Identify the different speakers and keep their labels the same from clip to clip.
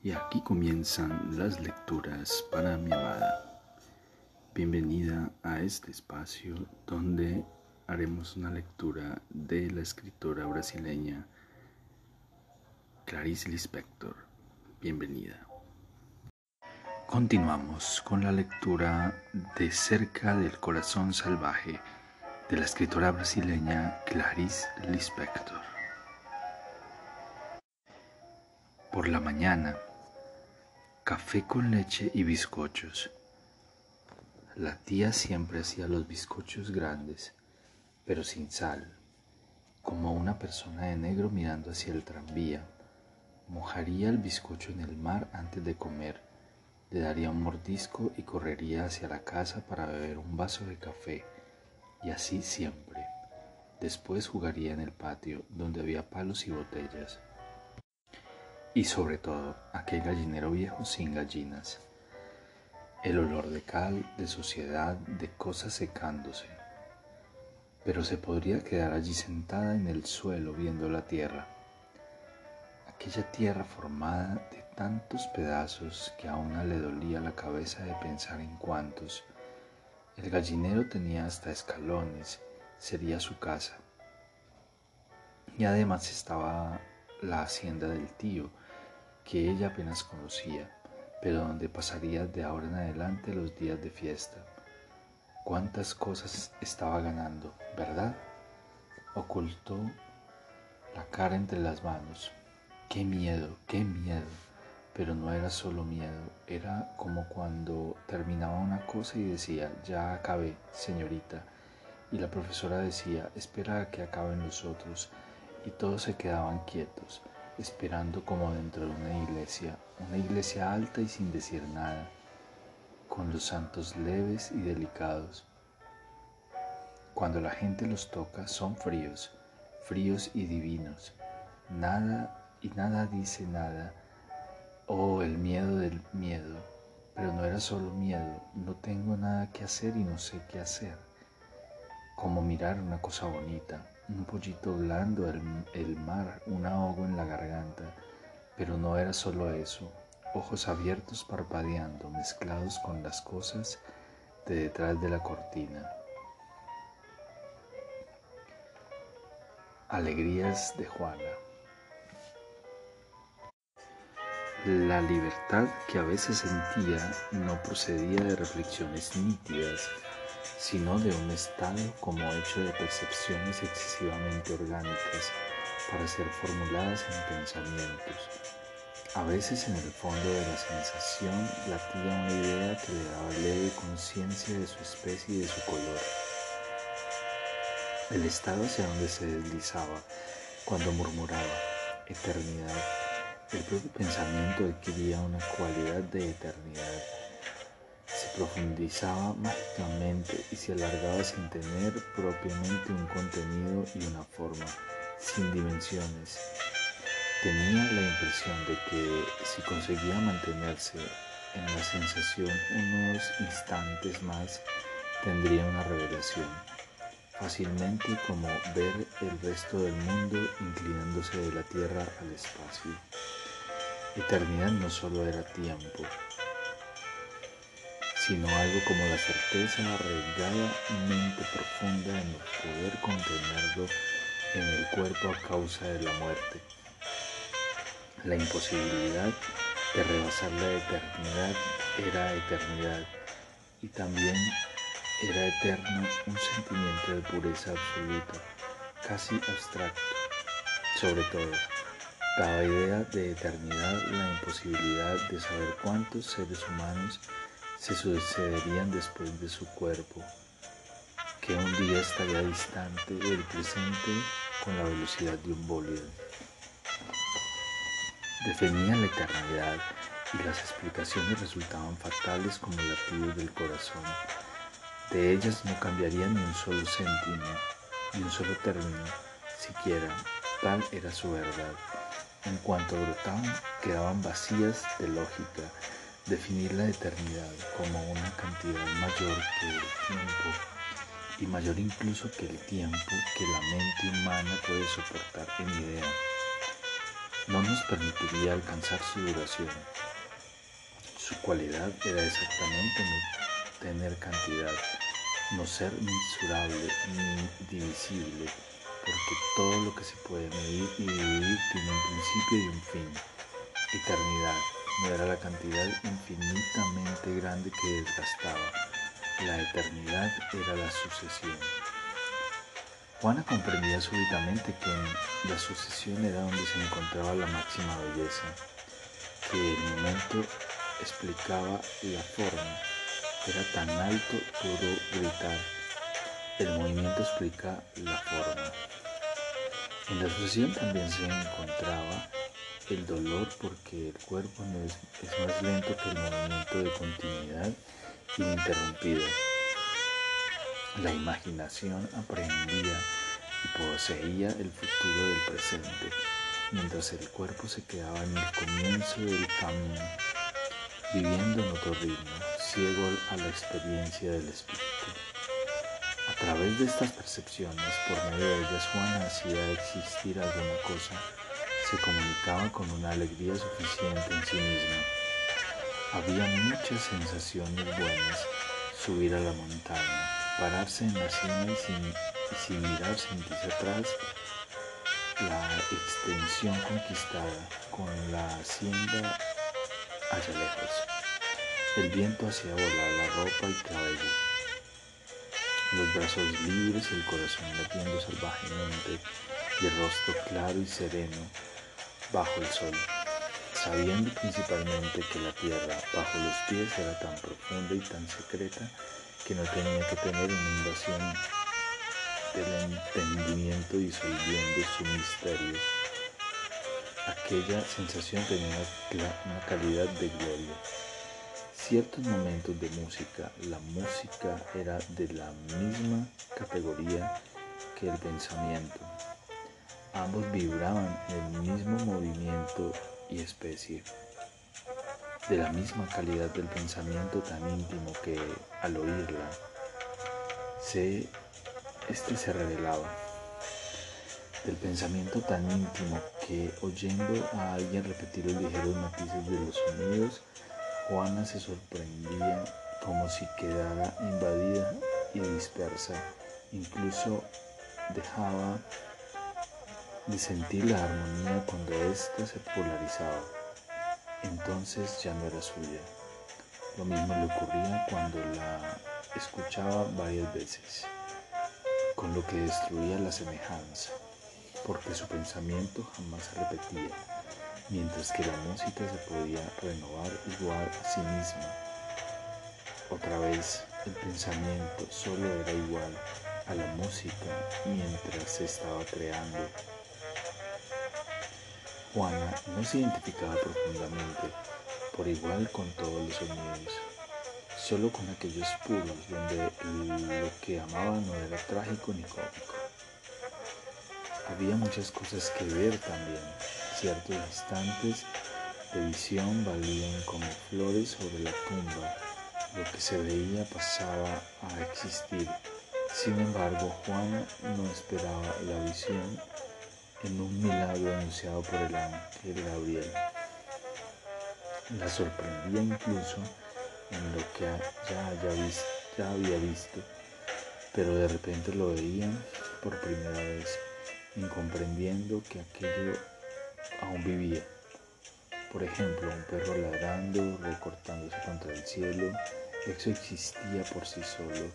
Speaker 1: Y aquí comienzan las lecturas para mi amada. Bienvenida a este espacio donde haremos una lectura de la escritora brasileña Clarice Lispector. Bienvenida. Continuamos con la lectura de Cerca del Corazón Salvaje de la escritora brasileña Clarice Lispector. Por la mañana, café con leche y bizcochos. La tía siempre hacía los bizcochos grandes, pero sin sal, como una persona de negro mirando hacia el tranvía. Mojaría el bizcocho en el mar antes de comer, le daría un mordisco y correría hacia la casa para beber un vaso de café, y así siempre. Después jugaría en el patio, donde había palos y botellas y sobre todo aquel gallinero viejo sin gallinas. El olor de cal, de suciedad, de cosas secándose. Pero se podría quedar allí sentada en el suelo viendo la tierra. Aquella tierra formada de tantos pedazos que a una le dolía la cabeza de pensar en cuántos. El gallinero tenía hasta escalones, sería su casa. Y además estaba la hacienda del tío, que ella apenas conocía, pero donde pasaría de ahora en adelante los días de fiesta. Cuántas cosas estaba ganando, ¿verdad? Ocultó la cara entre las manos. Qué miedo, qué miedo. Pero no era solo miedo, era como cuando terminaba una cosa y decía, ya acabé, señorita. Y la profesora decía, espera a que acaben los otros. Y todos se quedaban quietos esperando como dentro de una iglesia, una iglesia alta y sin decir nada, con los santos leves y delicados. Cuando la gente los toca son fríos, fríos y divinos. Nada y nada dice nada. Oh, el miedo del miedo. Pero no era solo miedo, no tengo nada que hacer y no sé qué hacer. Como mirar una cosa bonita, un pollito blando, el, el mar, un ahogo en la garganta, pero no era solo eso, ojos abiertos parpadeando, mezclados con las cosas de detrás de la cortina. Alegrías de Juana. La libertad que a veces sentía no procedía de reflexiones nítidas, sino de un estado como hecho de percepciones excesivamente orgánicas para ser formuladas en pensamientos. A veces en el fondo de la sensación latía una idea que le daba leve conciencia de su especie y de su color. El estado hacia donde se deslizaba cuando murmuraba eternidad. El propio pensamiento adquiría una cualidad de eternidad profundizaba mágicamente y se alargaba sin tener propiamente un contenido y una forma, sin dimensiones. Tenía la impresión de que si conseguía mantenerse en la sensación unos instantes más, tendría una revelación, fácilmente como ver el resto del mundo inclinándose de la tierra al espacio. Eternidad no solo era tiempo, sino algo como la certeza mente profunda en no poder contenerlo en el cuerpo a causa de la muerte. La imposibilidad de rebasar la eternidad era eternidad y también era eterno un sentimiento de pureza absoluta, casi abstracto. Sobre todo, daba idea de eternidad la imposibilidad de saber cuántos seres humanos se sucederían después de su cuerpo, que un día estaría distante del presente con la velocidad de un bólido. Definían la eternidad y las explicaciones resultaban fatales como latidos del corazón. De ellas no cambiaría ni un solo céntimo, ni un solo término, siquiera, tal era su verdad. En cuanto brotaban, quedaban vacías de lógica, definir la eternidad como una cantidad mayor que el tiempo y mayor incluso que el tiempo que la mente humana puede soportar en idea. no nos permitiría alcanzar su duración. Su cualidad era exactamente no tener cantidad, no ser mensurable ni divisible, porque todo lo que se puede medir y dividir tiene un principio y un fin. Eternidad era la cantidad infinitamente grande que desgastaba, la eternidad era la sucesión. Juana comprendía súbitamente que la sucesión era donde se encontraba la máxima belleza, que el momento explicaba la forma, era tan alto pudo gritar, el movimiento explica la forma. En la sucesión también se encontraba el dolor porque el cuerpo no es, más lento que el movimiento de continuidad ininterrumpida. La imaginación aprendía y poseía el futuro del presente, mientras el cuerpo se quedaba en el comienzo del camino, viviendo en otro ritmo, ciego a la experiencia del espíritu. A través de estas percepciones, por medio de ellas Juan hacía existir alguna cosa, se comunicaba con una alegría suficiente en sí misma. Había muchas sensaciones buenas, subir a la montaña, pararse en la cima y sin, sin mirar, sentirse atrás la extensión conquistada con la hacienda allá lejos. El viento hacía volar la ropa y cabello. Los brazos libres, el corazón latiendo salvajemente y el rostro claro y sereno bajo el sol, sabiendo principalmente que la tierra bajo los pies era tan profunda y tan secreta que no tenía que tener una invasión del entendimiento disolviendo su misterio. Aquella sensación tenía una, calidad de gloria. Ciertos momentos de música, la música era de la misma categoría que el pensamiento. Ambos vibraban en el mismo movimiento y especie de la misma calidad del pensamiento tan íntimo que al oírla, se, este se revelaba, del pensamiento tan íntimo que oyendo a alguien repetir los ligeros matices de los sonidos, Juana se sorprendía como si quedara invadida y dispersa, incluso dejaba de sentir la armonía cuando ésta se polarizaba entonces ya no era suya. Lo mismo le ocurría cuando la escuchaba varias veces, con lo que destruía la semejanza, porque su pensamiento jamás se repetía, mientras que la música se podía renovar igual a sí misma. Otra vez, el pensamiento solo era igual a la música mientras se estaba creando Juana no se identificaba profundamente por igual con todos los sonidos, solo con aquellos puros donde lo que amaba no era trágico ni cómico. Había muchas cosas que ver también, ciertos instantes de visión valían como flores sobre la tumba, lo que se veía pasaba a existir. Sin embargo, Juana no esperaba la visión en un milagro anunciado por el ángel Gabriel. La sorprendía incluso en lo que ya, había visto, pero de repente lo veía por primera vez, incomprendiendo que aquello aún vivía. Por ejemplo, un perro ladrando, recortándose contra el cielo, eso existía por sí solo,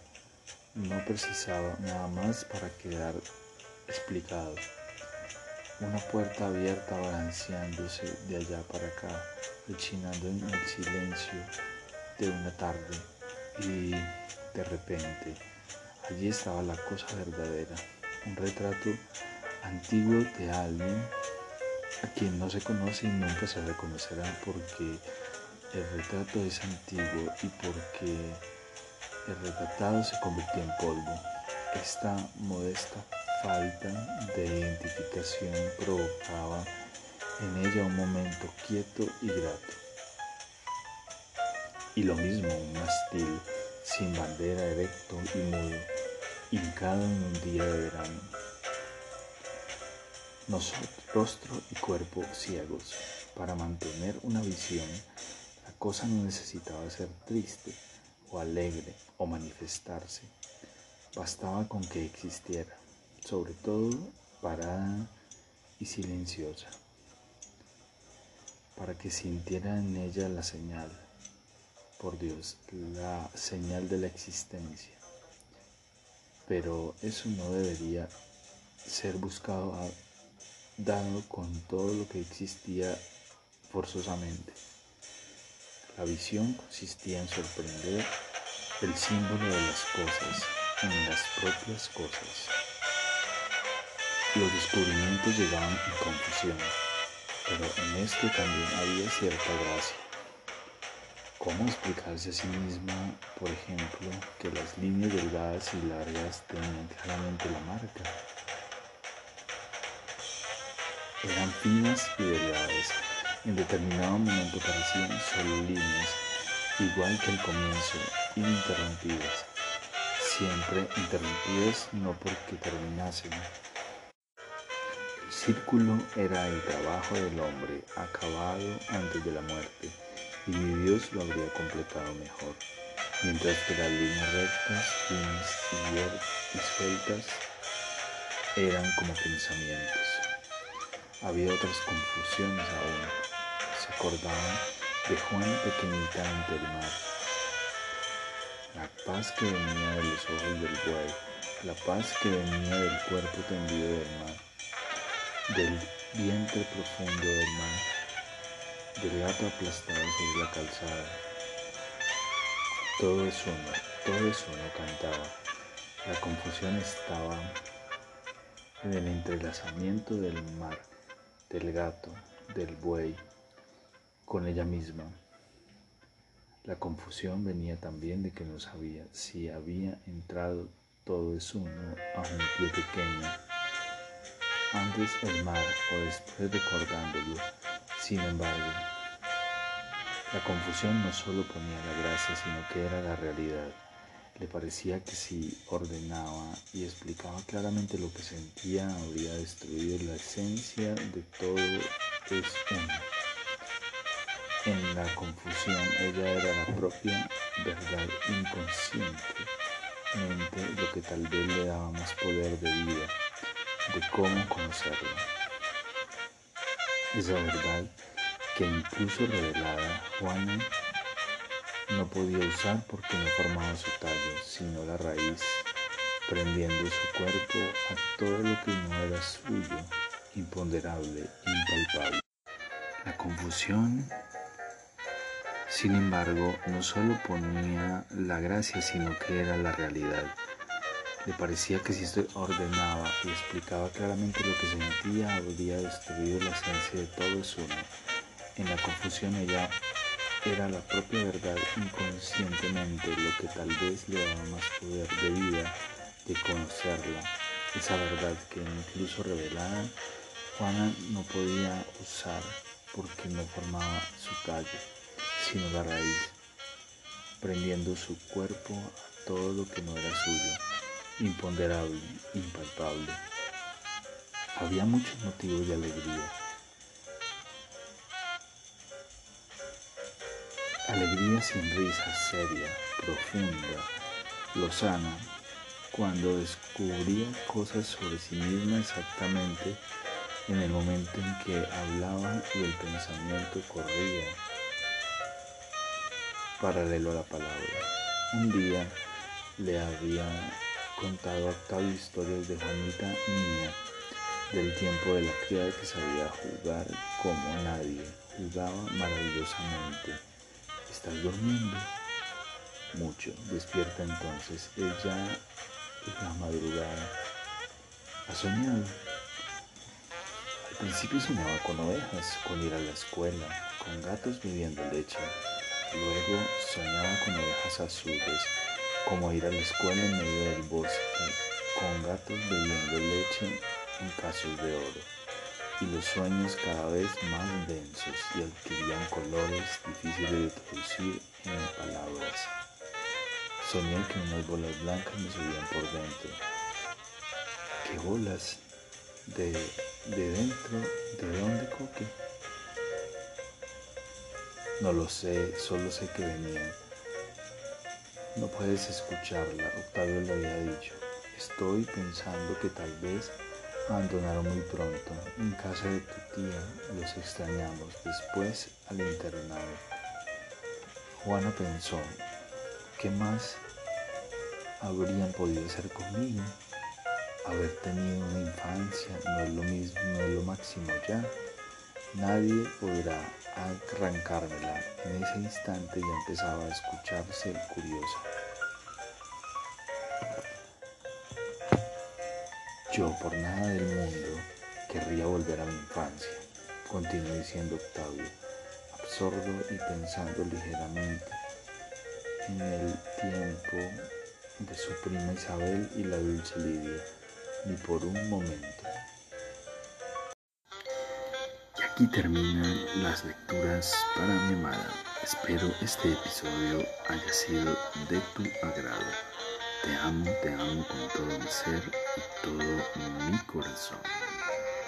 Speaker 1: no precisaba nada más para quedar explicado una puerta abierta balanceándose de allá para acá, rechinando en el silencio de una tarde y de repente allí estaba la cosa verdadera, un retrato antiguo de alguien a quien no se conoce y nunca se reconocerá porque el retrato es antiguo y porque el retratado se convirtió en polvo. Esta modesta falta de identificación provocaba en ella un momento quieto y grato. Y lo mismo un mastil sin bandera erecto y mudo, hincado en un día de verano. rostro y cuerpo ciegos. Para mantener una visión, la cosa no necesitaba ser triste o alegre o manifestarse. Bastaba con que existiera, sobre todo parada y silenciosa, para que sintiera en ella la señal, por Dios, la señal de la existencia. Pero eso no debería ser buscado dado con todo lo que existía forzosamente. La visión consistía en sorprender el símbolo de las cosas en las propias cosas. Los descubrimientos llegaban en confusión, pero en esto también había cierta gracia. ¿Cómo explicarse a sí mismo, por ejemplo, que las líneas delgadas y largas tenían claramente la marca? Eran finas y delgadas. En determinado momento parecían solo líneas, igual que el comienzo, ininterrumpidas. Siempre interrumpidas no porque terminasen. Círculo era el trabajo del hombre acabado antes de la muerte y mi Dios lo habría completado mejor. Mientras que las líneas rectas, finas y, sueltas eran como pensamientos. Había otras confusiones aún. Se acordaba de Juan pequeñita ante el mar. La paz que venía de los ojos del buey, la paz que venía del cuerpo tendido del mar, del vientre profundo del mar, del gato aplastado sobre la calzada. Todo es uno, todo es uno cantaba. La confusión estaba en el entrelazamiento del mar del gato, del buey, con ella misma. La confusión venía también de que no sabía si había entrado todo es uno a un pie pequeño, antes el mar o después recordándolo. Sin embargo, la confusión no solo ponía la gracia, sino que era la realidad. Le parecía que si ordenaba y explicaba claramente lo que sentía, habría destruido la esencia de todo es uno. En la confusión ella era la propia verdad inconsciente, lo que tal vez le daba más poder de vida, de cómo conocerlo. Esa verdad que incluso revelada Juana no podía usar porque no formaba su tallo, sino la raíz, prendiendo su cuerpo a todo lo que no era suyo, imponderable, impalpable. La confusión, sin embargo, no solo ponía la gracia, sino que era la realidad. Le parecía que si esto ordenaba y explicaba claramente lo que sentía, habría destruido la esencia de todo eso. En la confusión ella era la propia verdad inconscientemente lo que tal vez le daba más poder de vida de conocerla, esa verdad que incluso revelada Juana no podía usar porque no formaba su tallo, sino la raíz, prendiendo su cuerpo a todo lo que no era suyo, imponderable, impalpable. Había muchos motivos de alegría Alegría sin risa, seria, profunda, lozana, cuando descubría cosas sobre sí misma exactamente en el momento en que hablaba y el pensamiento corría paralelo a la palabra. Un día le había contado Octavio historias de Juanita niña, del tiempo de la criada que sabía jugar como nadie, jugaba maravillosamente ¿Estás durmiendo? Mucho. Despierta entonces. Ella la madrugada. ¿Ha soñado? Al principio soñaba con ovejas, con ir a la escuela, con gatos bebiendo leche. Luego soñaba con ovejas azules, como ir a la escuela en medio del bosque, con gatos bebiendo leche en casos de oro y los sueños cada vez más densos y adquirían colores difíciles de traducir en palabras. Soñé que unas bolas blancas me subían por dentro. ¿Qué bolas? de, de dentro de dónde coque. No lo sé, solo sé que venían. No puedes escucharla, Octavio le había dicho. Estoy pensando que tal vez abandonaron muy pronto. En casa de tu tía los extrañamos, después al internado. Juana pensó, ¿qué más habrían podido hacer conmigo? Haber tenido una infancia no es lo mismo, no es lo máximo ya. Nadie podrá arrancármela. En ese instante ya empezaba a escucharse curiosa. Yo por nada del mundo querría volver a mi infancia, continuó diciendo Octavio, absorto y pensando ligeramente en el tiempo de su prima Isabel y la dulce Lidia, ni por un momento. Aquí terminan las lecturas para mi amada. Espero este episodio haya sido de tu agrado. Te amo, te amo con todo mi ser y todo mi corazón.